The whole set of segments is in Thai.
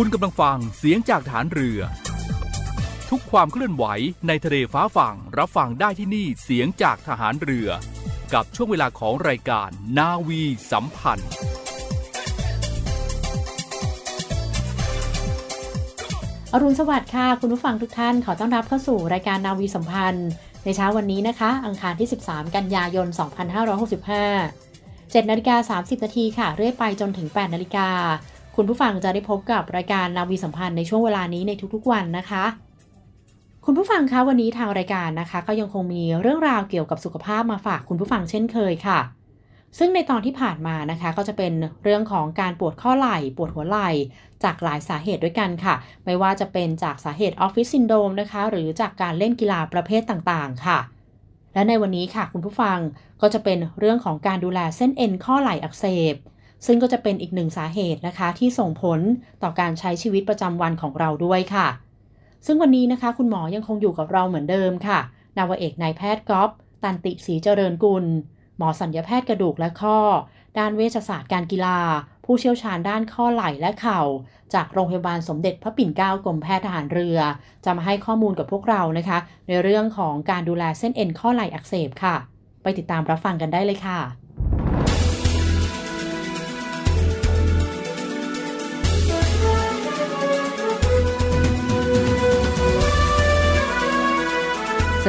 คุณกำลังฟังเสียงจากฐานเรือ ทุกความเคลื่อนไหวในทะเลฟ้าฝั่งรับฟังได้ที่นี่เสียงจากทหารเรือ กับช่วงเวลาของรายการนาวีสัมพันธ์ อรุณสวัสดิ์ค่ะ คุณผู้ฟังทุกท่านขอต้อนรับเข้าสู่รายการนาวีสัมพันธ์ ในเช้าวันนี้นะคะ อังคารที่ 13 กันยายน 2565 7นาฬิกา30นาทีค่ะ เรื่อยไปจนถึง 8นาฬิกา คุณผู้ฟังจะได้พบกับรายการนาวีสัมพันธ์ในช่วงเวลานี้ในทุกๆวันนะคะ คุณผู้ฟังคะวันนี้ทางรายการนะคะ ก็ยังคงมีเรื่องราวเกี่ยวกับสุขภาพมาฝากคุณผู้ฟังเช่นเคยค่ะ ซึ่งในตอนที่ผ่านมานะคะ ก็จะเป็นเรื่องของการปวดข้อไหล่ปวดหัวไหล่จากหลายสาเหตุด้วยกันค่ะ ไม่ว่าจะเป็นจากสาเหตุออฟฟิศซินโดรมนะคะ หรือจากการเล่นกีฬาประเภทต่างๆ ค่ะและในวันนี้ค่ะคุณผู้ฟังก็จะเป็นเรื่องของการดูแลเส้นเอ็นข้อไหล่อักเสบ ซึ่งก็จะเป็นอีกหนึ่งสาเหตุนะคะ ที่ส่งผลต่อการใช้ชีวิตประจำวันของเราด้วยค่ะ ซึ่งวันนี้นะคะ คุณหมอยังคงอยู่กับเราเหมือนเดิมค่ะ นาวาเอกนายแพทย์ก๊อฟตันติศรีเจริญกุล หมอสัญญาแพทย์กระดูกและข้อ ด้านเวชศาสตร์การกีฬา ผู้เชี่ยวชาญด้านข้อไหล่และเข่า จากโรงพยาบาลสมเด็จพระปิ่นเกล้ากรมแพทย์ทหารเรือ จะมาให้ข้อมูลกับพวกเรานะคะ ในเรื่องของการดูแลเส้นเอ็นข้อไหล่อักเสบค่ะ ไปติดตามรับฟังกันได้เลยค่ะ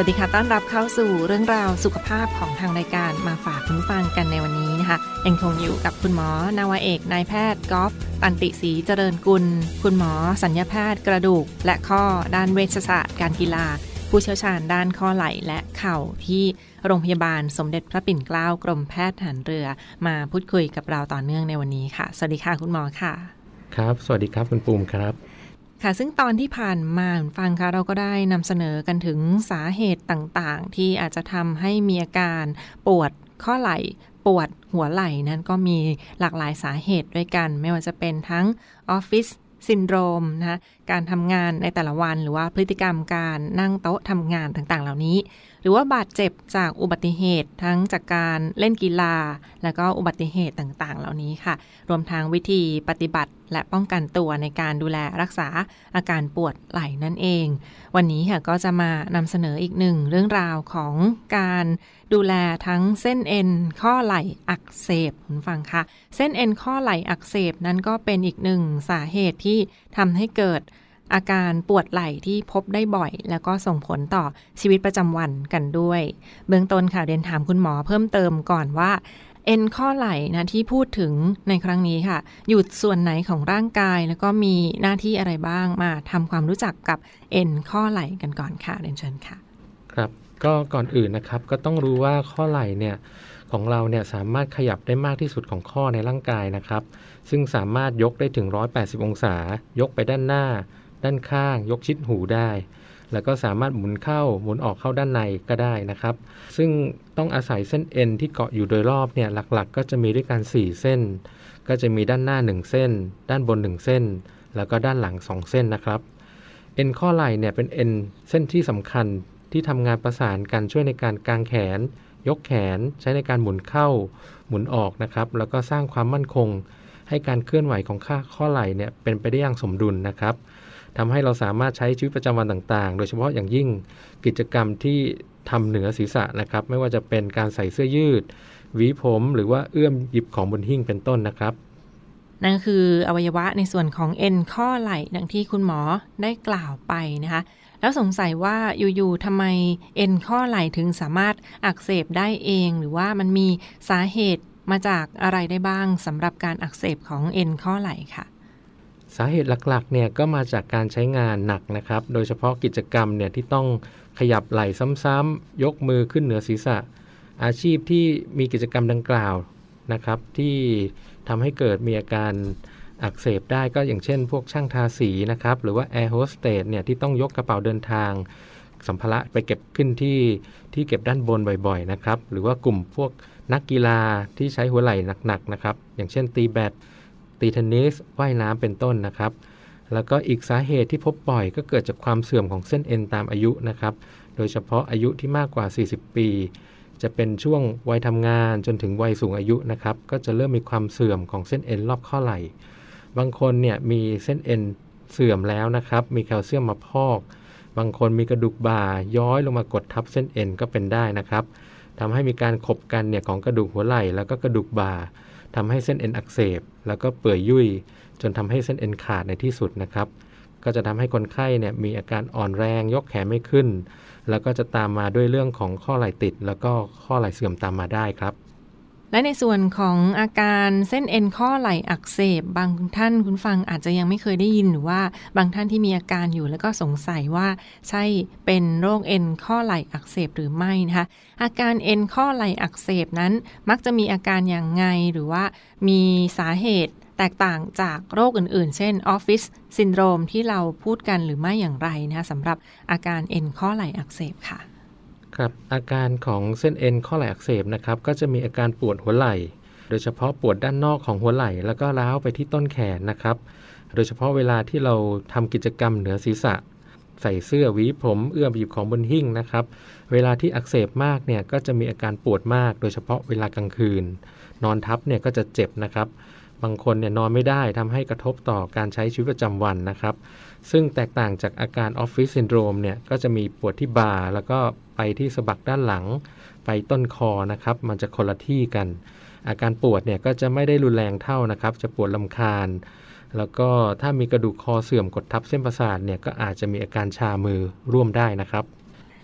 วัสดีค่ะ ต้อนรับเข้าสู่เรื่องราวสุขภาพของทางรายการมาฝากคุณฟังกันในวันนี้นะคะยังคงอยู่กับคุณหมอนาวเอกนายแพทย์กอล์ฟตันติศรีเจริญกุล คุณหมอสัญญาแพทย์กระดูก และข้อด้านเวชศาสตร์ การกีฬา ผู้เชี่ยวชาญด้านข้อไหล่และเข่าที่โรงพยาบาลสมเด็จพระปิ่นเกล้ากรมแพทย์ทหารเรือ มาพูดคุยกับเราต่อเนื่องในวันนี้ค่ะ สวัสดีค่ะคุณหมอค่ะ ครับ สวัสดีครับคุณปูมครับ ค่ะ ซึ่งตอนที่ผ่านมาฟังค่ะเราก็ได้นำเสนอกันถึงสาเหตุต่างๆ ที่อาจจะทำให้มีอาการปวดข้อไหล่ปวดหัวไหล่นั้นก็มีหลากหลายสาเหตุด้วยกัน ไม่ว่าจะเป็นทั้งออฟฟิศซินโดรมนะ การทำงานในแต่ละวัน หรือว่าพฤติกรรมการนั่งโต๊ะทำงานต่างๆ เหล่านี้ หรือว่าบาดเจ็บจากอุบัติเหตุทั้งจากการเล่นกีฬา แล้วก็อุบัติเหตุต่างๆ เหล่านี้ค่ะ รวมทั้งวิธีปฏิบัติและป้องกันตัวในการดูแลรักษาอาการปวดไหล่นั่นเอง วันนี้ค่ะก็จะมานำเสนออีกหนึ่งเรื่องราวของการดูแลทั้งเส้นเอ็นข้อไหล่อักเสบคุณฟังค่ะ เส้นเอ็นข้อไหล่อักเสบนั้นก็เป็นอีกหนึ่งสาเหตุที่ทำให้เกิด อาการปวดไหล่ที่พบได้บ่อย แล้วก็ส่งผลต่อชีวิตประจำวันกันด้วย เบื้องต้นค่ะเรียนถามคุณหมอเพิ่มเติมก่อนว่าเอ็นข้อไหล่นะที่พูดถึงในครั้งนี้ค่ะ อยู่ส่วนไหนของร่างกายแล้วก็มีหน้าที่อะไรบ้างมาทำความรู้จักกับเอ็นข้อไหล่กันก่อนค่ะเรียนเชิญค่ะ ครับก็ก่อนอื่นนะครับก็ต้องรู้ว่าข้อไหล่เนี่ยของเราเนี่ยสามารถขยับได้มากที่สุดของข้อในร่างกายนะครับ ซึ่งสามารถยกได้ถึง 180 องศา ยกไปด้านหน้า ด้านข้าง ยกชิดหูได้ แล้วก็สามารถหมุนเข้าหมุนออกเข้าด้านในก็ได้นะครับ ซึ่งต้องอาศัยเส้นเอ็นที่เกาะอยู่โดยรอบเนี่ยหลักๆ ก็จะมีด้วยกัน 4 เส้น ก็จะมีด้านหน้า 1 เส้น ด้านบน 1 เส้น แล้วก็ด้านหลัง 2 เส้นนะครับเอ็นข้อไหล่เนี่ยเป็นเอ็นเส้นที่สำคัญที่ทำงานประสานกันช่วยในการกางแขน ยกแขน ใช้ในการหมุนเข้า หมุนออกนะครับ แล้วก็สร้างความมั่นคง ให้การเคลื่อนไหวของข้าข้อไหล่เนี่ยเป็นไปได้อย่างสมดุลนะครับ ทำให้เราสามารถใช้ชีวิตประจำวันต่างๆ โดยเฉพาะอย่างยิ่งกิจกรรมที่ทำเหนือศีรษะนะครับ ไม่ว่าจะเป็นการใส่เสื้อยืด หวีผมหรือว่าเอื้อมหยิบของบนหิ้งเป็นต้นนะครับ นั่นคืออวัยวะในส่วนของเอ็นข้อไหล่ดังที่คุณหมอได้กล่าวไปนะคะ แล้วสงสัยว่าอยู่ๆทำไมเอ็นข้อไหล่ถึงสามารถอักเสบได้เอง หรือว่ามันมีสาเหตุมาจากอะไรได้บ้างสำหรับการอักเสบของเอ็นข้อไหล่ค่ะ สาเหตุหลักๆเนี่ยก็มาจากการใช้งานหนักนะครับ โดยเฉพาะกิจกรรมเนี่ยที่ต้องขยับไหล่ซ้ำๆยกมือขึ้นเหนือศีรษะ อาชีพที่มีกิจกรรมดังกล่าวนะครับที่ทำให้เกิดมีอาการอักเสบได้ก็อย่างเช่น พวกช่างทาสีนะครับ หรือว่าแอร์โฮสเตสเนี่ยที่ต้องยกกระเป๋าเดินทาง สัมภาระไปเก็บขึ้นที่ที่เก็บด้านบนบ่อยๆนะครับ หรือว่ากลุ่มพวกนักกีฬาที่ใช้หัวไหล่หนักๆนะครับ อย่างเช่นตีแบด ตีเทนนิสว่ายน้ำเป็นต้นนะครับ แล้วก็อีกสาเหตุที่พบบ่อยก็เกิดจากความเสื่อมของเส้นเอ็นตามอายุนะครับ โดยเฉพาะอายุที่มากกว่า 40 ปี จะเป็นช่วงวัยทำงานจนถึงวัยสูงอายุนะครับ ก็จะเริ่มมีความเสื่อมของเส้นเอ็นรอบข้อไหล่ บางคนเนี่ยมีเส้นเอ็นเสื่อมแล้วนะครับ มีแคลเซียมมาพอก บางคนมีกระดูกบ่าย้อยลงมากดทับเส้นเอ็นก็เป็นได้นะครับ ทำให้มีการขบกันเนี่ยของกระดูกหัวไหล่แล้วก็กระดูกบ่าทำให้เส้นเอ็นอักเสบ แล้วก็เปื่อยยุ่ย จนทำให้เส้นเอ็นขาดในที่สุดนะครับ ก็จะทำให้คนไข้เนี่ยมีอาการอ่อนแรงยกแขนไม่ขึ้น แล้วก็จะตามมาด้วยเรื่องของข้อไหล่ติด แล้วก็ข้อไหล่เสื่อมตามมาได้ครับ และในส่วนของอาการเส้นเอ็นข้อไหล่อักเสบบางท่านคุณฟังอาจจะยังไม่เคยได้ยินหรือว่าบางท่านที่มีอาการอยู่แล้วก็สงสัยว่าใช่เป็นโรคเอ็นข้อไหล่อักเสบหรือไม่นะคะอาการเอ็นข้อไหล่อักเสบนั้น มักจะมีอาการอย่างไงหรือว่ามีสาเหตุแตกต่างจากโรคอื่นๆ เช่นออฟฟิศซินโดรมที่เราพูดกันหรือไม่อย่างไรนะคะสำหรับอาการเอ็นข้อไหล่อักเสบค่ะ ครับอาการของเส้นเอ็นข้อไหล่อักเสบนะครับก็จะมีอาการปวดหัวไหล่ โดยเฉพาะปวดด้านนอกของหัวไหล่ แล้วก็ร้าวไปที่ต้นแขนนะครับ โดยเฉพาะเวลาที่เราทำกิจกรรมเหนือศีรษะ ใส่เสื้อหวีผมเอื้อมหยิบของบนหิ้งนะครับ เวลาที่อักเสบมากเนี่ยก็จะมีอาการปวดมาก โดยเฉพาะเวลากลางคืน นอนทับเนี่ยก็จะเจ็บนะครับ บางคนเนี่ยนอนไม่ได้ทำให้กระทบต่อการใช้ชีวิตประจำวันนะครับ ซึ่งแตกต่างจากอาการออฟฟิศซินโดรมเนี่ยก็จะมีปวดที่บ่าแล้วก็ไปที่สะบักด้านหลัง ไปต้นคอนะครับ มันจะคนละที่กัน อาการปวดเนี่ยก็จะไม่ได้รุนแรงเท่านะครับ จะปวดลำคาญ แล้วก็ถ้ามีกระดูกคอเสื่อมกดทับเส้นประสาทเนี่ยก็อาจจะมีอาการชามือร่วมได้นะครับ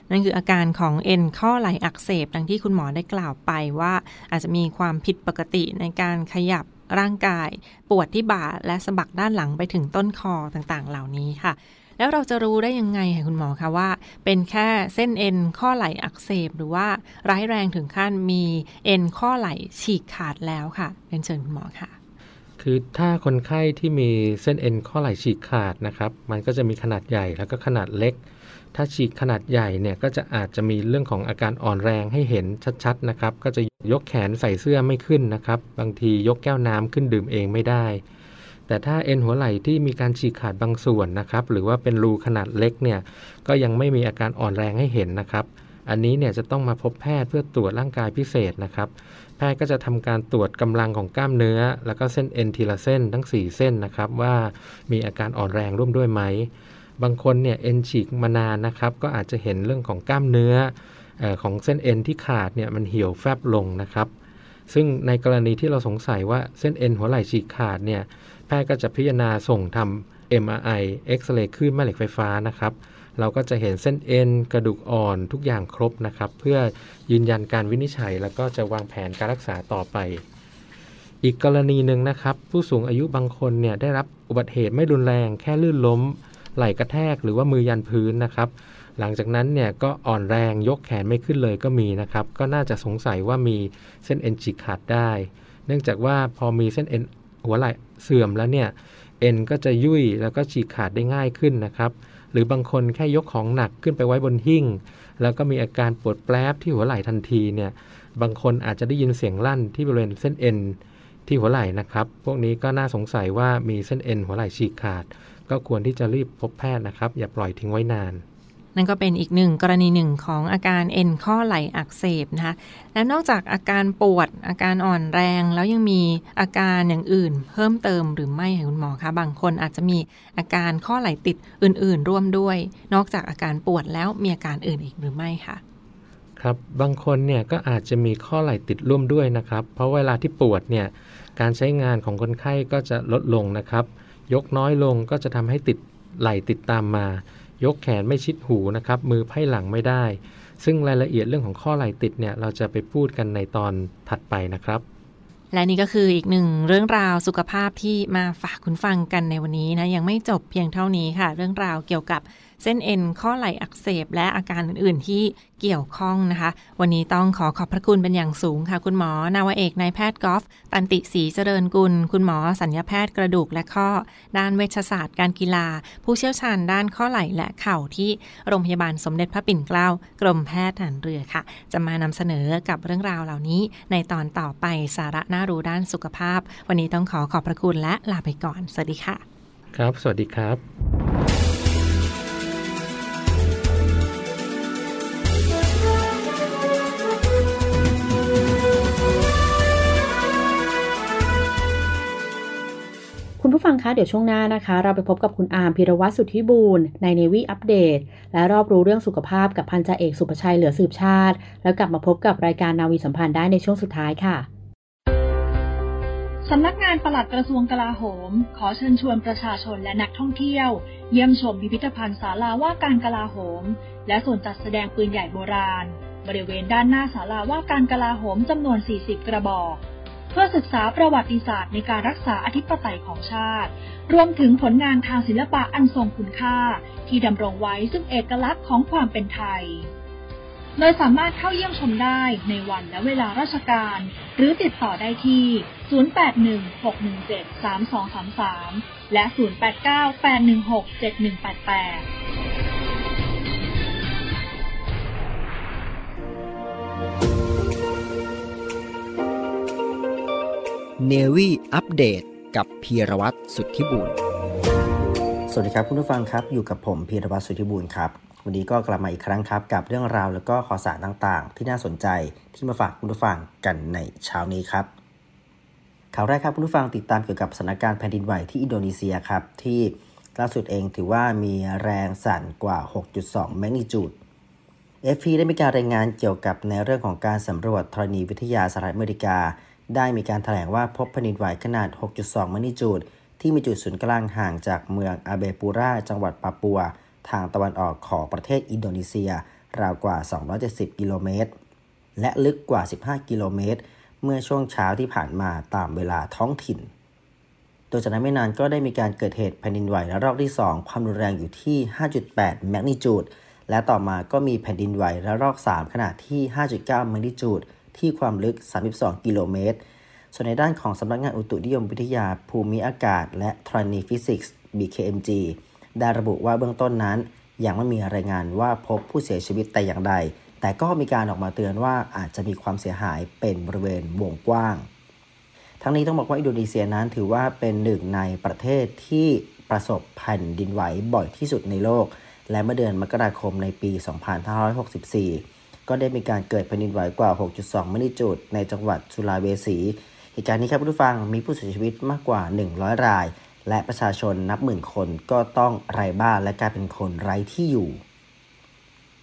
นั่นคืออาการของเอ็นข้อไหล่อักเสบดังที่คุณหมอได้กล่าวไปว่า อาจจะมีความผิดปกติในการขยับ ร่างกาย ปวดที่บ่าและสะบักด้านหลังไปถึงต้นคอต่างๆ เหล่านี้ค่ะ แล้วเราจะรู้ได้ยังไงคะคุณหมอคะว่า เป็นแค่เส้นเอ็นข้อไหล่อักเสบ หรือว่าร้ายแรงถึงขั้นมีเอ็นข้อไหล่ฉีกขาดแล้วค่ะเป็นเชิญคุณหมอค่ะ คือถ้าคนไข้ที่มีเส้นเอ็นข้อไหล่ฉีกขาดนะครับ มันก็จะมีขนาดใหญ่แล้วก็ขนาดเล็ก ถ้าฉีกขนาดใหญ่เนี่ยก็จะอาจจะมีเรื่องของอาการอ่อนแรงให้เห็นชัดๆนะครับก็จะยกแขนใส่เสื้อไม่ขึ้นนะครับ บางทียกแก้วน้ำขึ้นดื่มเองไม่ได้ แต่ถ้าเอ็นหัวไหล่ที่มีการฉีกขาดบางส่วนนะครับหรือว่าเป็นรูขนาดเล็กเนี่ยก็ยังไม่มีอาการอ่อนแรงให้เห็นนะครับอันนี้เนี่ยจะต้องมาพบแพทย์เพื่อตรวจร่างกายพิเศษนะครับ แพทย์ก็จะทำการตรวจกำลังของกล้ามเนื้อ แล้วก็เส้นเอ็นทีละเส้นทั้ง 4 เส้นนะครับว่ามีอาการอ่อนแรงร่วมด้วยไหม บางคนเนี่ยเอ็นฉีกมานานนะครับ ก็อาจจะเห็นเรื่องของกล้ามเนื้ออของเส้นเอ็นที่ขาดเนี่ยมันเหี่ยวแฟบลงนะครับ ซึ่งในกรณีที่เราสงสัยว่าเส้นเอ็นหัวไหล่ฉีกขาดเนี่ยแพทย์ก็จะพิจารณาส่งทำ MRI เอ็กซเรย์คลื่นแม่เหล็กไฟฟ้านะครับเราก็จะเห็นเส้นเอ็นกระดูกอ่อนทุกอย่างครบนะครับ เพื่อยืนยันการวินิจฉัย แล้วก็จะวางแผนการรักษาต่อไป อีกกรณีหนึ่งนะครับ ผู้สูงอายุบางคนเนี่ยได้รับอุบัติเหตุไม่รุนแรงแค่ลื่นล้ม ไหล่กระแทกหรือว่ามือยันพื้นนะครับ หลังจากนั้นเนี่ยก็อ่อนแรงยกแขนไม่ขึ้นเลยก็มีนะครับ ก็น่าจะสงสัยว่ามีเส้นเอ็นฉีกขาดได้ เนื่องจากว่าพอมีเส้นเอ็นหัวไหล่เสื่อมแล้วเนี่ยเอ็นก็จะยุ่ยแล้วก็ฉีกขาดได้ง่ายขึ้นนะครับ หรือบางคนแค่ยกของหนักขึ้นไปไว้บนหิ้ง แล้วก็มีอาการปวดแปรบที่หัวไหล่ทันทีเนี่ยบางคนอาจจะได้ยินเสียงลั่นที่บริเวณเส้นเอ็นที่หัวไหล่นะครับ พวกนี้ก็น่าสงสัยว่ามีเส้นเอ็นหัวไหล่ฉีกขาด ก็ควรที่จะรีบพบแพทย์นะครับ อย่าปล่อยทิ้งไว้นาน นั่นก็เป็นอีกหนึ่งกรณีหนึ่งของอาการเอ็นข้อไหล่อักเสบนะคะและนอกจากอาการปวดอาการอ่อนแรงแล้วยังมีอาการอย่างอื่น เพิ่มเติมหรือไม่คะคุณหมอคะบางคนอาจจะมีอาการข้อไหล่ติดอื่น ๆ ร่วมด้วย นอกจากอาการปวดแล้วมีอาการอื่นอีกหรือไม่คะครับบางคนเนี่ยก็อาจจะมีข้อไหล่ติดร่วมด้วยนะครับ เพราะเวลาที่ปวดเนี่ยการใช้งานของคนไข้ก็จะลดลงนะครับ ยกน้อยลงก็จะทำให้ติดไหล่ติดตามมา ยกแขนไม่ชิดหูนะครับ มือไพ่หลังไม่ได้ ซึ่งรายละเอียดเรื่องของข้อไหล่ติดเนี่ย เราจะไปพูดกันในตอนถัดไปนะครับ และนี่ก็คืออีกหนึ่งเรื่องราวสุขภาพที่มาฝากคุณฟังกันในวันนี้นะ ยังไม่จบเพียงเท่านี้ค่ะ เรื่องราวเกี่ยวกับ เส้นเอ็นข้อไหล่อักเสบ และอาการอื่น ๆ ที่เกี่ยวข้องนะคะ วันนี้ต้องขอขอบพระคุณเป็นอย่างสูงค่ะ คุณหมอนาวเอกนายแพทย์กอล์ฟตันติศรีเจริญกุล คุณหมอสัญญาแพทย์กระดูกและข้อ ด้านเวชศาสตร์การกีฬา ผู้เชี่ยวชาญด้านข้อไหล่และเข่าที่โรงพยาบาลสมเด็จพระปิ่นเกล้ากรมแพทย์ทหารเรือค่ะ จะมานำเสนอกับเรื่องราวเหล่านี้ ในตอนต่อไปสาระน่ารู้ด้านสุขภาพ วันนี้ต้องขอขอบพระคุณและลาไปก่อน สวัสดีค่ะ ครับ สวัสดีครับ ผู้ฟังคะ เดี๋ยวช่วงหน้านะคะ เราไปพบกับคุณอาร์มพิรวัตรสุทธิบูรณ์ในเนวีอัปเดต และรอบรู้เรื่องสุขภาพกับพันจ่าเอกสุประชัยเหลือสืบชาติ แล้วกลับมาพบกับรายการนาวีสัมพันธ์ได้ในช่วงสุดท้ายค่ะสำนักงานปลัดกระทรวงกลาโหม ขอเชิญชวนประชาชนและนักท่องเที่ยว เยี่ยมชมพิพิธภัณฑ์ศาลาว่าการกลาโหม และส่วนจัดแสดงปืนใหญ่โบราณ บริเวณด้านหน้าศาลาว่าการกลาโหมจำนวน 40 กระบอก เพื่อศึกษาประวัติศาสตร์ในการรักษาอธิปไตยของชาติ รวมถึงผลงานทางศิลปะอันทรงคุณค่า ที่ดำรงไว้ซึ่งเอกลักษณ์ของความเป็นไทย โดยสามารถเข้าเยี่ยมชมได้ในวันและเวลาราชการ หรือติดต่อได้ที่ 0816173233 และ 0898167188 เนวี่อัปเดตกับพีรวัตรสุทธิบุญสวัสดีครับคุณผู้ฟังครับอยู่กับผมพีรวัตรสุทธิบุญครับวันนี้ก็กลับมาอีกครั้งครับ กับเรื่องราวแล้วก็ข่าวสารต่างๆ ที่น่าสนใจที่มาฝากคุณผู้ฟังกันในเช้านี้ครับข่าวแรกครับคุณผู้ฟังติดตามเกี่ยวกับสถานการณ์แผ่นดินไหวที่อินโดนีเซียครับที่ล่าสุดเองถือว่ามีแรงสั่นกว่า 6.2 แมกนิจูด FP ได้มีการรายงานเกี่ยวกับในเรื่องของการสำรวจธรณีวิทยาสหรัฐอเมริกา ได้มีการถแถลงว่าพบแผ่นดินไหวขนาด 6.2มกนิจูด ที่มีจุดศูนย์กลางห่างจากเมืองอาเบปูรา จังหวัดปาปัว ทางตะวันออกของประเทศอินโดนีเซีย ราวกว่า 270 กิโลเมตร และลึกกว่า 15 กิโลเมตร เมื่อช่วงเช้าที่ผ่านมาตามเวลาท้องถิ่นโดยจากนั้นไม่นานก็ได้มีการเกิดเหตุแผ่นดินไหวระลอกที่ 2 ความรุนแรงอยู่ที่ 5.8 แมกนิจูด และต่อมาก็มีแผ่นดินไหวระลอก 3 ขนาดที่ 5.9 แมกนิจูด ที่ความลึก 32 กิโลเมตร ส่วนในด้านของสำนักงานอุตุนิยมวิทยาภูมิอากาศ และธรณีฟิสิกส์ BKMG ได้ระบุว่าเบื้องต้นนั้น ยังไม่มีรายงานว่าพบผู้เสียชีวิตแต่อย่างใด แต่ก็มีการออกมาเตือนว่าอาจจะมีความเสียหายเป็นบริเวณวงกว้าง ทั้งนี้ต้องบอกว่าอินโดนีเซียนั้นถือว่าเป็นหนึ่งในประเทศที่ประสบแผ่นดินไหวบ่อยที่สุดในโลก และเมื่อเดือนมกราคมในปี 2564 ก็ได้มีการเกิดแผ่นดินไหวกว่า 6.2แมกนิจูดในจังหวัดสุลาเวสี เหตุการณ์นี้ครับผู้ฟังมีผู้เสียชีวิตมากกว่า 100 ราย และประชาชนนับหมื่นคนก็ต้องไร้บ้านและกลายเป็นคนไร้ที่อยู่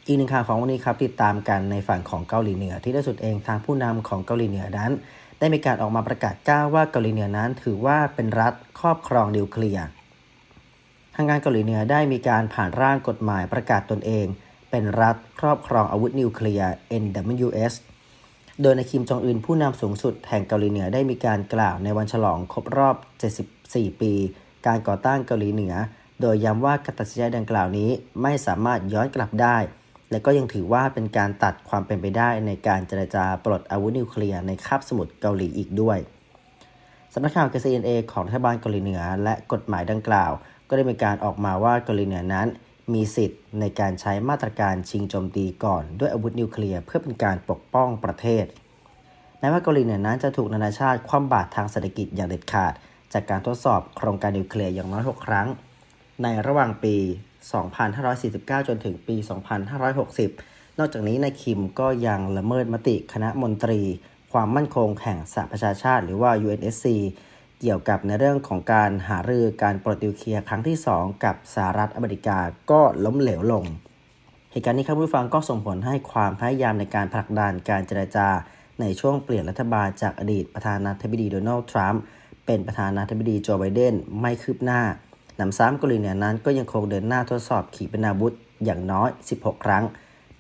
อีกหนึ่งข่าวของวันนี้ครับติดตามกันในฝั่งของเกาหลีเหนือ ที่ล่าสุดเองทางผู้นำของเกาหลีเหนือนั้น ได้มีการออกมาประกาศก้าวว่าเกาหลีเหนือนั้นถือว่าเป็นรัฐครอบครองนิวเคลียร์ทางการเกาหลีเหนือได้มีการผ่านร่างกฎหมายประกาศตนเอง เป็นรัฐครอบครองอาวุธนิวเคลียร์ NWS โดยในคิมจองอึนผู้นำสูงสุดแห่งเกาหลีเหนือได้มีการกล่าวในวันฉลองครบรอบ 74 ปี การก่อตั้งเกาหลีเหนือ โดยย้ำว่าการตัดสินใจดังกล่าวนี้ไม่สามารถย้อนกลับได้ และก็ยังถือว่าเป็นการตัดความเป็นไปได้ในการเจรจาปลดอาวุธนิวเคลียร์ในคาบสมุทรเกาหลีอีกด้วยสำนักข่าว KCNA ของรัฐบาลเกาหลีเหนือ และกฎหมายดังกล่าว ก็ได้มีการออกมาว่าเกาหลีเหนือนั้น มีสิทธิ์ในการใช้มาตรการชิงโจมตีก่อนด้วยอาวุธนิวเคลียร์เพื่อเป็นการปกป้องประเทศแม้ว่าเกาหลีเหนือนั้นจะถูกนานาชาติคว่ำบาตรทางเศรษฐกิจอย่างเด็ดขาด จากการทดสอบโครงการนิวเคลียร์อย่างน้อย 6 ครั้ง ในระหว่างปี 2549 จนถึงปี 2560 นอกจากนี้นายคิมก็ยังละเมิดมติคณะมนตรี ความมั่นคงแห่งสหประชาชาติ หรือว่า UNSC เกี่ยวกับในเรื่องของการหารือการปลดนิวเคลียร์ครั้งที่ 2 กับสหรัฐอเมริกาก็ล้มเหลวลง เหตุการณ์นี้ครับผู้ฟังก็ส่งผลให้ความพยายามในการผลักดันการเจรจาในช่วงเปลี่ยนรัฐบาลจากอดีตประธานาธิบดีโดนัลด์ทรัมป์เป็นประธานาธิบดีโจไบเดนไม่คืบหน้านำซ้ำเกาหลีเหนือนั้นก็ยังคงเดินหน้าทดสอบขีปนาวุธอย่างน้อย 16 ครั้ง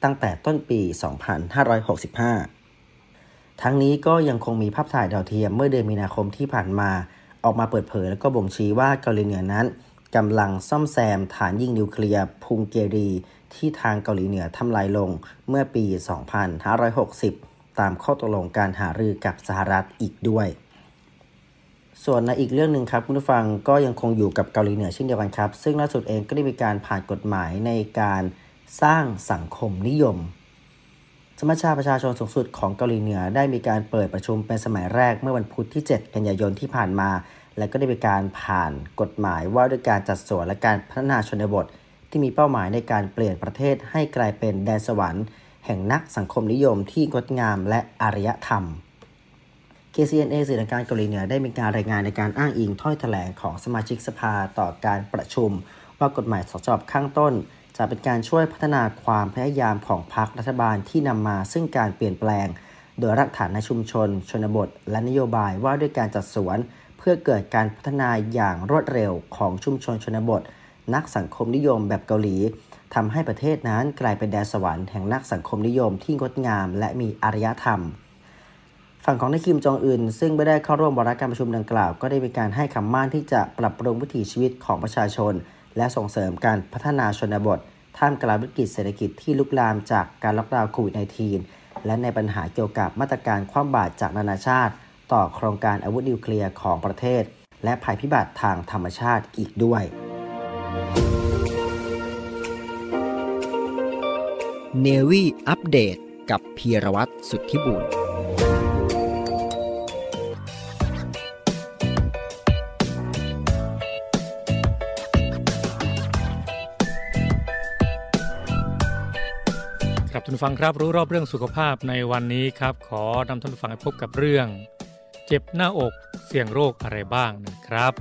ตั้งแต่ต้นปี 2565 ทั้งนี้ก็ยังคงมีภาพถ่ายดาวเทียมเมื่อเดือนมีนาคมที่ผ่านมา ออกมาเปิดเผยแล้วก็บ่งชี้ว่าเกาหลีเหนือนั้นกำลังซ่อมแซมฐานยิงนิวเคลียร์พุงเกรีที่ทางเกาหลีเหนือทำลายลงเมื่อปี 2560 ตามข้อตกลงการหารือกับสหรัฐอีกด้วย ส่วนในอีกเรื่องหนึ่งครับคุณผู้ฟังก็ยังคงอยู่กับเกาหลีเหนือเช่นเดียวกันครับ ซึ่งล่าสุดเองก็ได้มีการผ่านกฎหมายในการสร้างสังคมนิยม สมัชชาประชาชนสูงสุดของเกาหลีเหนือได้มีการเปิดประชุมเป็นสมัยแรกเมื่อวันพุธที่ 7 กันยายนที่ผ่านมา และก็ได้มีการผ่านกฎหมายว่าด้วยการจัดสวนและการพัฒนาชนบท ที่มีเป้าหมายในการเปลี่ยนประเทศให้กลายเป็นแดนสวรรค์ แห่งนักสังคมนิยมที่งดงามและอารยธรรม KCNA สื่อทางการเกาหลีเหนือได้มีการรายงานในการอ้างอิงถ้อยแถลงของสมาชิกสภาต่อการประชุม ว่ากฎหมายสชอบข้างต้น จะเป็นการช่วยพัฒนาความพยายามของพรรครัฐบาลที่นำมาซึ่งการเปลี่ยนแปลง โดยรักฐานในชุมชน ชนบท และนโยบายว่าด้วยการจัดสวน เพื่อเกิดการพัฒนาอย่างรวดเร็วของชุมชนชนบท นักสังคมนิยมแบบเกาหลีทำให้ประเทศนั้นกลายเป็นแดนสวรรค์แห่งนักสังคมนิยมที่งดงาม และมีอารยธรรม ฝั่งของนายคิมจองอึนซึ่งไม่ได้เข้าร่วมวาระการประชุมดังกล่าว ก็ได้มีการให้คำมั่นที่จะปรับปรุงวิถีชีวิตของประชาชน และส่งเสริมการพัฒนาชนบท ท่ามกลางวิกฤตเศรษฐกิจที่ลุกลามจากการล็อกดาวน์โควิด -19 และในปัญหาเกี่ยวกับมาตรการคว่ำบาตรจากนานาชาติ ต่อโครงการอาวุธนิวเคลียร์ของประเทศ และภัยพิบัติทางธรรมชาติอีกด้วย เนวี่อัปเดต กับพีรวัตรสุทธิบุญ ฟังครับรู้รอบเรื่องสุขภาพในวันนี้ครับ ขอนำท่านฟังพบกับเรื่อง เจ็บหน้าอกเสี่ยงโรคอะไรบ้างนะครับ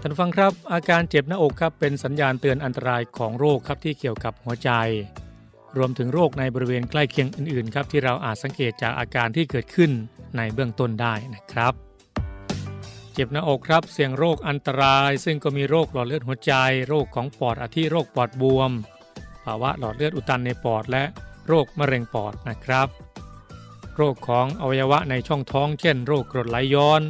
ท่านฟังครับ อาการเจ็บหน้าอกครับเป็นสัญญาณเตือนอันตรายของโรคครับที่เกี่ยวกับหัวใจ รวมถึงโรคในบริเวณใกล้เคียงอื่นๆ ครับ ที่เราอาจสังเกตจากอาการที่เกิดขึ้นในเบื้องต้นได้นะครับ เจ็บหน้าอกครับ เสี่ยงโรคอันตราย ซึ่งก็มีโรคหลอดเลือดหัวใจ โรคของปอดอาทิโรคปอดบวม ภาวะหลอดเลือดอุดตันในปอดและโรคมะเร็งปอดนะครับ โรคของอวัยวะในช่องท้อง เช่น โรคกรดไหลย้อน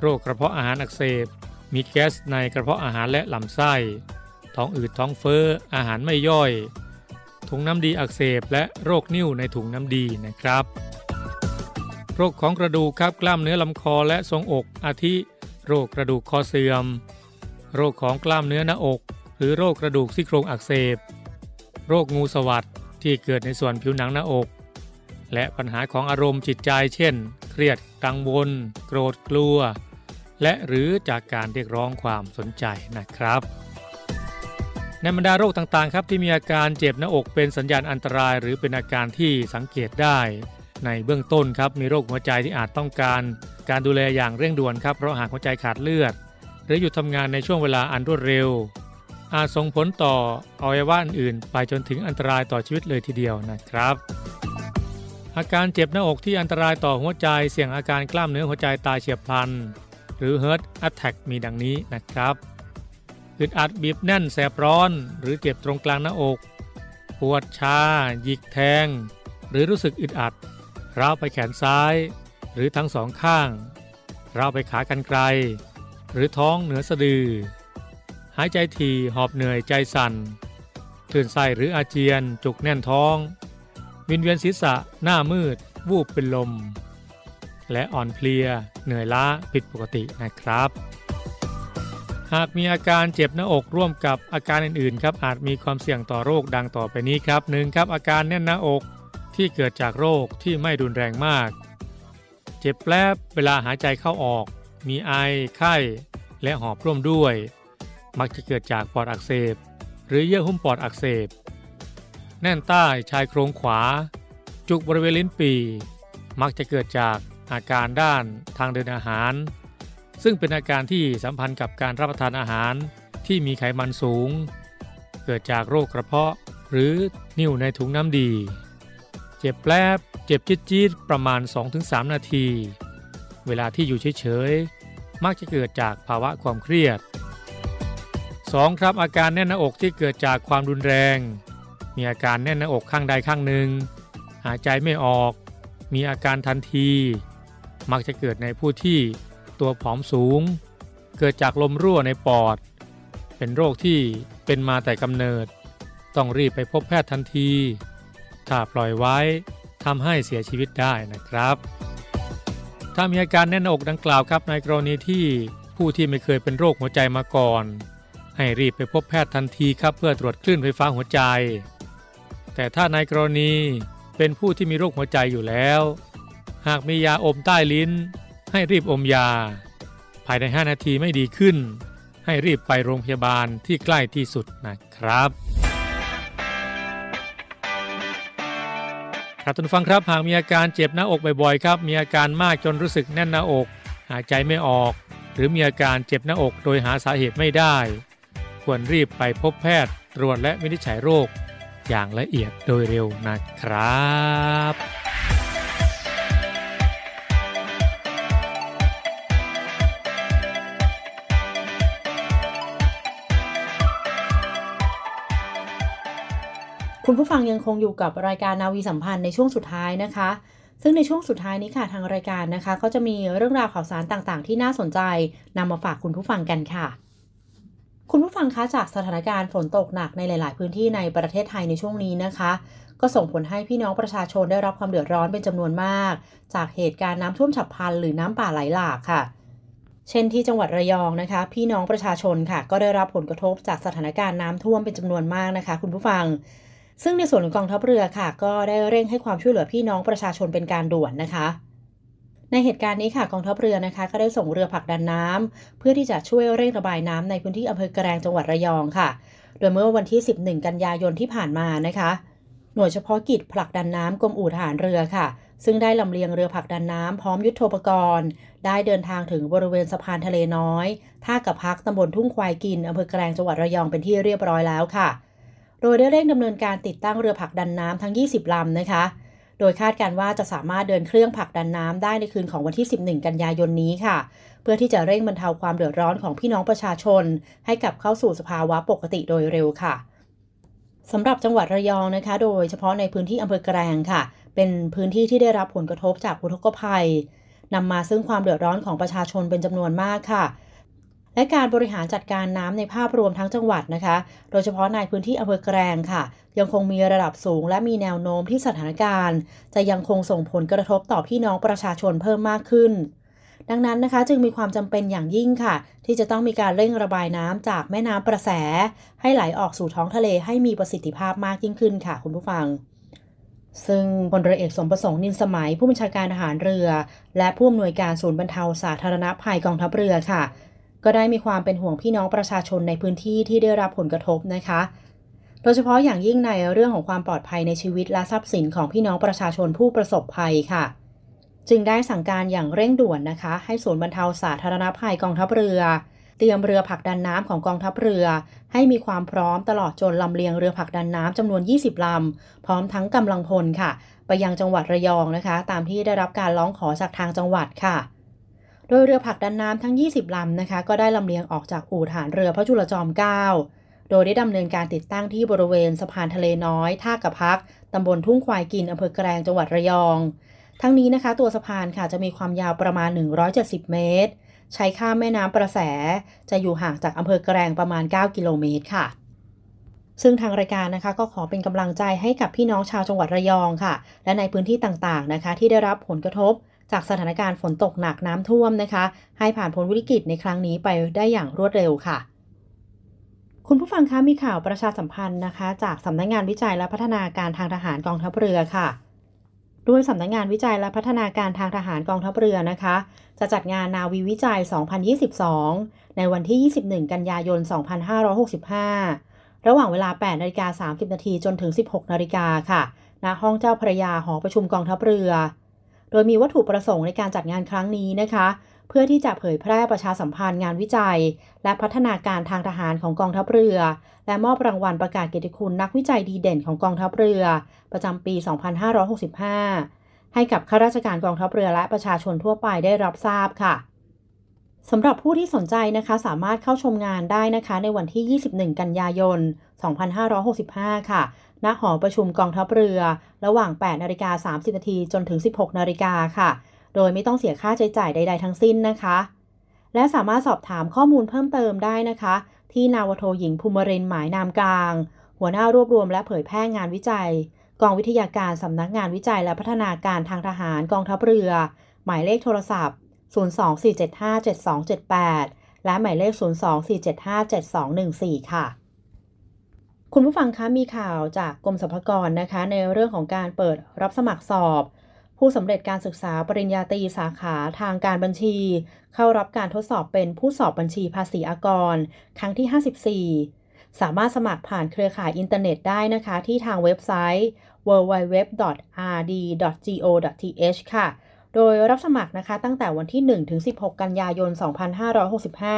โรคกระเพาะอาหารอักเสบ มีแก๊สในกระเพาะอาหารและลำไส้ ท้องอืดท้องเฟ้อ อาหารไม่ย่อย ถุงน้ำดีอักเสบ และโรคนิ่วในถุงน้ำดีนะครับ โรคของกระดูกครับกล้ามเนื้อลำคอและทรงอกอาทิ โรคกระดูกคอเสื่อม โรคของกล้ามเนื้อหน้าอก หรือโรคกระดูกซี่โครงอักเสบ โรคงูสวัสดที่เกิดในส่วนผิวหนังหน้าอก และปัญหาของอารมณ์จิตใจเช่น เครียดกังวล โกรธกลัว และหรือจากการเรียกร้องความสนใจนะครับ ในบรรดาโรคต่างๆ ครับที่มีอาการเจ็บหน้าอกเป็นสัญญาณอันตราย หรือเป็นอาการที่สังเกตได้ ในเบื้องต้นครับมีโรคหัวใจที่อาจต้องการ การดูแลอย่างเร่งด่วนครับเพราะหากหัวใจขาดเลือด หรือหยุดทำงานในช่วงเวลาอันรวดเร็ว อาจส่งผลต่ออวัยวะอื่นๆ ไปจนถึงอันตรายต่อชีวิตเลยทีเดียวนะครับ อาการเจ็บหน้าอกที่อันตรายต่อหัวใจเสี่ยงอาการกล้ามเนื้อหัวใจตายเฉียบพลัน หรือ Heart Attack มีดังนี้นะครับอึดอัดบีบแน่นแสบร้อน หรือเจ็บตรงกลางหน้าอก ปวดชา หยิกแทง หรือรู้สึกอึดอัดร้าวไปแขนซ้าย หรือทั้งสองข้างร้าวไปขากันไกล หรือท้องเหนือสะดือ หายใจทีหอบเหนื่อยใจสัน่นคลื่นไส้หรืออาเจียน จุกแน่นท้อง วินเวียนศีรษะ หน้ามืด วูบเป็นลม และอ่อนเพลีย เหนื่อยล้าผิดปกตินะครับ หากมีอาการเจ็บหน้าอกร่วมกับอาการอื่นๆ ครับอาจมีความเสี่ยงต่อโรคดังต่อไปนี้ครับหนึ่งครับอาการแน่นหน้าอกที่เกิดจากโรคที่ไม่รุนแรงมาก เจ็บแปลบเวลาหายใจเข้าออก มีไอไข้ และหอบร่วมด้วย มักจะเกิดจากปอดอักเสบ หรือเยื่อหุ้มปอดอักเสบ แน่นใต้ชายโครงขวา จุกบริเวณลิ้นปีมักจะเกิดจากอาการด้านทางเดินอาหาร ซึ่งเป็นอาการที่สัมพันธ์กับการรับประทานอาหารที่มีไขมันสูง เกิดจากโรคกระเพาะ หรือนิ่วในถุงน้ำดี เจ็บแปลบเจ็บจี๊ดๆประมาณ 2-3 นาที เวลาที่อยู่เฉยๆมักจะเกิดจากภาวะความเครียด 2. ครับอาการแน่นหน้าอกที่เกิดจากความรุนแรง มีอาการแน่นหน้าอกข้างใดข้างหนึ่ง หายใจไม่ออก มีอาการทันที มักจะเกิดในผู้ที่ตัวผอมสูง เกิดจากลมรั่วในปอด เป็นโรคที่เป็นมาแต่กำเนิด ต้องรีบไปพบแพทย์ทันที ถ้าปล่อยไว้ทำให้เสียชีวิตได้นะครับ ถ้ามีอาการแน่นหน้าอกดังกล่าวครับในกรณีที่ผู้ที่ไม่เคยเป็นโรคหัวใจมาก่อน ให้รีบไปพบแพทย์ทันทีครับเพื่อตรวจคลื่นไฟฟ้าหัวใจ แต่ถ้าในกรณีเป็นผู้ที่มีโรคหัวใจอยู่แล้ว หากมียาอมใต้ลิ้น ให้รีบอมยา ภายใน 5 นาทีไม่ดีขึ้น ให้รีบไปโรงพยาบาลที่ใกล้ที่สุดนะครับครับท่านฟังครับหากมีอาการเจ็บหน้าอกบ่อยๆครับ มีอาการมากจนรู้สึกแน่นหน้าอก หายใจไม่ออก หรือมีอาการเจ็บหน้าอกโดยหาสาเหตุไม่ได้ ควรรีบไปพบแพทย์ ตรวจและวินิจฉัยโรค อย่างละเอียดโดยเร็วนะครับคุณผู้ฟังยังคงอยู่กับรายการนาวีสัมพันธ์ในช่วงสุดท้ายนะคะ ซึ่งในช่วงสุดท้ายนี้ค่ะทางรายการนะคะ ก็จะมีเรื่องราวข่าวสารต่างๆ ที่น่าสนใจนำมาฝากคุณผู้ฟังกันค่ะ คุณผู้ฟังคะจากสถานการณ์ฝนตกหนักในหลาย ๆ พื้นที่ในประเทศไทยในช่วงนี้นะคะ ก็ส่งผลให้พี่น้องประชาชนได้รับความเดือดร้อนเป็นจำนวนมาก จากเหตุการณ์น้ำท่วมฉับพลันหรือน้ำป่าไหลหลากค่ะ เช่นที่จังหวัดระยองนะคะ พี่น้องประชาชนค่ะ ก็ได้รับผลกระทบจากสถานการณ์น้ำท่วมเป็นจำนวนมากนะคะ คุณผู้ฟัง ซึ่งในส่วนของกองทัพเรือค่ะ ก็ได้เร่งให้ความช่วยเหลือพี่น้องประชาชนเป็นการด่วนนะคะ ในเหตุการณ์นี้ค่ะกองทัพเรือนะคะก็ได้ส่งเรือผลักดันน้ำเพื่อที่จะช่วยเร่งระบายน้ำในพื้นที่อำเภอแกลงจังหวัดระยองค่ะ โดยเมื่อวันที่ 11 กันยายนที่ผ่านมานะคะ หน่วยเฉพาะกิจผลักดันน้ำกรมอู่ทหารเรือค่ะ ซึ่งได้ลำเลียงเรือผลักดันน้ำพร้อมยุทโธปกรณ์ ได้เดินทางถึงบริเวณสะพานทะเลน้อยท่ากับพักตำบลทุ่งควายกินอำเภอแกลงจังหวัดระยองเป็นที่เรียบร้อยแล้วค่ะ โดยได้เร่งดำเนินการติดตั้งเรือผลักดันน้ำทั้ง 20ลำนะคะ โดยคาดการว่าจะสามารถเดินเครื่องผลักดันน้ำได้ในคืนของวันที่ 11 กันยายนนี้ค่ะ เพื่อที่จะเร่งบรรเทาความเดือดร้อนของพี่น้องประชาชน ให้กลับเข้าสู่สภาวะปกติโดยเร็วค่ะสำหรับจังหวัดระยองนะคะ โดยเฉพาะในพื้นที่อำเภอแกลงค่ะ เป็นพื้นที่ที่ได้รับผลกระทบจากอุทกภัยนำมาซึ่งความเดือดร้อนของประชาชนเป็นจำนวนมากค่ะ และการบริหารจัดการน้ำในภาพรวมทั้งจังหวัดนะคะ โดยเฉพาะในพื้นที่อำเภอแกลงค่ะ ยังคงมีระดับสูงและมีแนวโน้มที่สถานการณ์ จะยังคงส่งผลกระทบต่อพี่น้องประชาชนเพิ่มมากขึ้น ดังนั้นนะคะ จึงมีความจำเป็นอย่างยิ่งค่ะ ที่จะต้องมีการเร่งระบายน้ำจากแม่น้ำประแส ให้ไหลออกสู่ท้องทะเลให้มีประสิทธิภาพมากยิ่งขึ้นค่ะ คุณผู้ฟังซึ่งพลเรือเอกสมประสงค์นินสมัยผู้บัญชาการทหารเรือ และผู้อำนวยการศูนย์บรรเทาสาธารณภัยกองทัพเรือค่ะ ก็ได้มีความเป็นห่วงพี่น้องประชาชนในพื้นที่ที่ได้รับผลกระทบนะคะ โดยเฉพาะอย่างยิ่งในเรื่องของความปลอดภัยในชีวิตและทรัพย์สินของพี่น้องประชาชนผู้ประสบภัยค่ะ จึงได้สั่งการอย่างเร่งด่วนนะคะ ให้ศูนย์บรรเทาสาธารณภัยกองทัพเรือ เตรียมเรือผลักดันน้ำของกองทัพเรือ ให้มีความพร้อมตลอดจนลำเลียงเรือผลักดันน้ำจำนวน 20ลำพร้อมทั้งกำลังพลค่ะ ไปยังจังหวัดระยองนะคะ ตามที่ได้รับการร้องขอจากทางจังหวัดค่ะ โดยเรือผลักดันน้ำทั้ง 20 ลำนะคะ ก็ได้ลำเลียงออกจากอู่ฐานเรือพระจุลจอมเกล้าโดยได้ดำเนินการติดตั้งที่บริเวณสะพานทะเลน้อย ท่ากระพักตำบลทุ่งควายกินอำเภอแกลงจังหวัดระยอง ทั้งนี้นะคะ ตัวสะพานค่ะจะมีความยาวประมาณ 170 เมตร ใช้ข้ามแม่น้ำประแส จะอยู่ห่างจากอำเภอแกลงประมาณ 9 กิโลเมตรค่ะซึ่งทางรายการนะคะก็ขอเป็นกำลังใจให้กับพี่น้องชาวจังหวัดระยองค่ะ และในพื้นที่ต่างๆนะคะ ที่ได้รับผลกระทบ จากสถานการณ์ฝนตกหนักน้ำท่วมนะคะ ให้ผ่านพ้นวิกฤตในครั้งนี้ไปได้อย่างรวดเร็วค่ะ คุณผู้ฟังคะมีข่าวประชาสัมพันธ์นะคะ จากสำนักงงานวิจัยและพัฒนาการทางทหารกองทัพเรือค่ะโดยสำนักงงานวิจัยและพัฒนาการทางทหารกองทัพเรือนะคะ จะจัดงานนาวีวิจัย 2022 ในวันที่ 21 กันยายน 2565 ระหว่างเวลา 8นาฬิกา30 นาทีจนถึง 16นาฬิกาค่ะ ณ ห้องเจ้าพระยาหอประชุมกองทัพเรือ โดยมีวัตถุประสงค์ในการจัดงานครั้งนี้นะคะ เพื่อที่จะเผยแพร่ประชาสัมพันธ์งานวิจัย และพัฒนาการทางทหารของกองทัพเรือ และมอบรางวัลประกาศเกียรติคุณนักวิจัยดีเด่นของกองทัพเรือ ประจำปี 2565 ให้กับข้าราชการกองทัพเรือและประชาชนทั่วไปได้รับทราบค่ะสำหรับผู้ที่สนใจนะคะสามารถเข้าชมงานได้นะคะในวันที่ 21 กันยายน 2565 ค่ะ ณหอประชุมกองทัพเรือ ระหว่าง 8นาฬิกา30นาทีจนถึง 16นาฬิกาค่ะ โดยไม่ต้องเสียค่าใช้จ่ายใด ๆ ทั้งสิ้นนะคะ และสามารถสอบถามข้อมูลเพิ่มเติมได้นะคะ ที่นาวโทหญิงภูมิรินหมายนามกลาง หัวหน้ารวบรวมและเผยแพร่งานวิจัย กองวิทยาการสำนักงานวิจัยและพัฒนาการทางทหารกองทัพเรือ หมายเลขโทรศัพท์ 024757278 และหมายเลข 024757214 ค่ะ คุณผู้ฟังคะมีข่าวจากกรมสรรพากรนะคะ ในเรื่องของการเปิดรับสมัครสอบ ผู้สำเร็จการศึกษาปริญญาตรีสาขาทางการบัญชี เข้ารับการทดสอบเป็นผู้สอบบัญชีภาษีอากร ครั้งที่ 54 สามารถสมัครผ่านเครือข่ายอินเทอร์เน็ตได้นะคะ ที่ทางเว็บไซต์ www.rd.go.th ค่ะ โดยรับสมัครนะคะตั้งแต่วันที่ 1 ถึง 16 กันยายน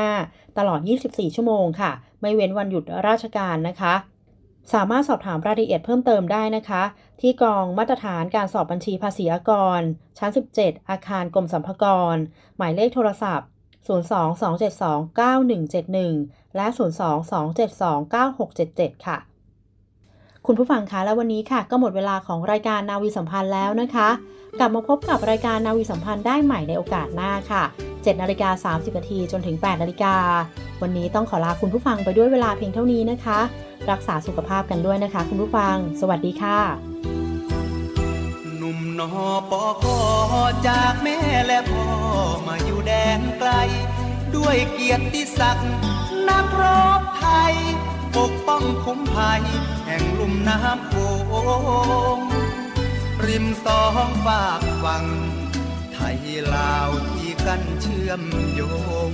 2565 ตลอด 24 ชั่วโมงค่ะ ไม่เว้นวันหยุดราชการนะคะ สามารถสอบถามรายละเอียดเพิ่มเติมได้นะคะ ที่กองมาตรฐานการสอบบัญชีภาษีอากร ชั้น 17 อาคารกรมสรรพากร หมายเลขโทรศัพท์ 022729171 และ 022729677 ค่ะ คุณผู้ฟังคะและวันนี้ค่ะ ก็หมดเวลาของรายการนาวีสัมพันธ์แล้วนะคะ กลับมาพบกับรายการนาวีสัมพันธ์ได้ใหม่ในโอกาสหน้าค่ะ 7นาฬิกา30นาทีจนถึง 8นาฬิกา วันนี้ต้องขอลาคุณผู้ฟังไปด้วยเวลาเพียงเท่านี้นะคะ รักษาสุขภาพกันด้วยนะคะ คุณผู้ฟัง สวัสดีค่ะ หนุ่มนอปอคอจากแม่และพ่อมาอยู่แดนไกล ด้วยเกียรติศักดิ์นักรบไทย ปกป้องคุ้มภัย แห่งลุ่มน้ำโขงริมสองฝากฝั่งไทยลาวที กันเชื่อมโยง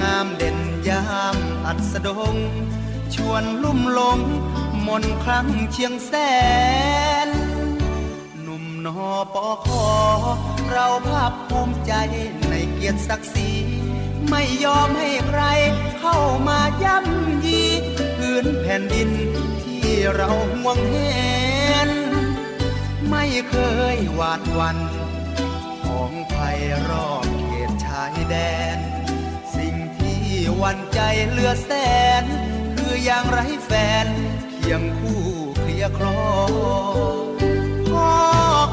งามเด่นยามอัดสดง ชวนลุ่มลง มนครั้งเชียงแสน หนุ่มนอปอคอ เราภาคภูมิใจในเกียรติศักดิ์ศรีไม่ยอมให้ใครเข้ามาย่ำยีพื้นแผ่นดินที่เราห่วงเห็น ไม่เคยหวาดวันของภัยรอบายแดน สิ่งที่วันใจเลือแสน คืออย่างไรแฟน เคียงคู่เคลียครอพ่อ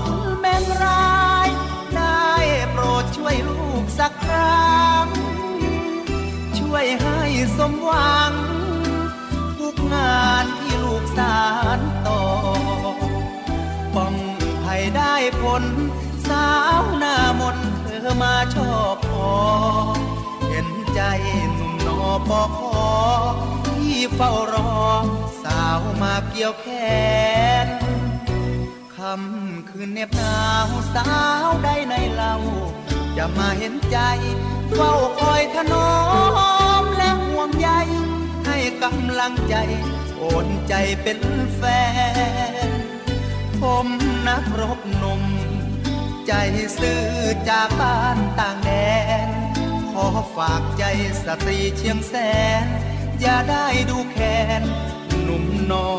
คุณแม่ราย ได้โปรดช่วยลูกสักครั้ง ช่วยให้สมหวัง ทุกงานที่ลูกสารต่อป้องให้ได้ผลสาวหน้ามน อมาชอบพอ เห็นใจหนุ่มนอปอคอที่เฝ้ารอ สาวมาเกี่ยวแขนคำคืนเน็บหนาวสาวได้ในเล่าจะมาเห็นใจเฝ้าคอยถนอมและห่วงใยให้กำลังใจโอนใจเป็นแฟน ผมนักรบหนุ่ม ใจซื่อจากบ้านต่างแดน ขอฝากใจสตรีเชียงแสน อย่าได้ดูแคนหนุ่มนอ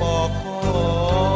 ปอคอ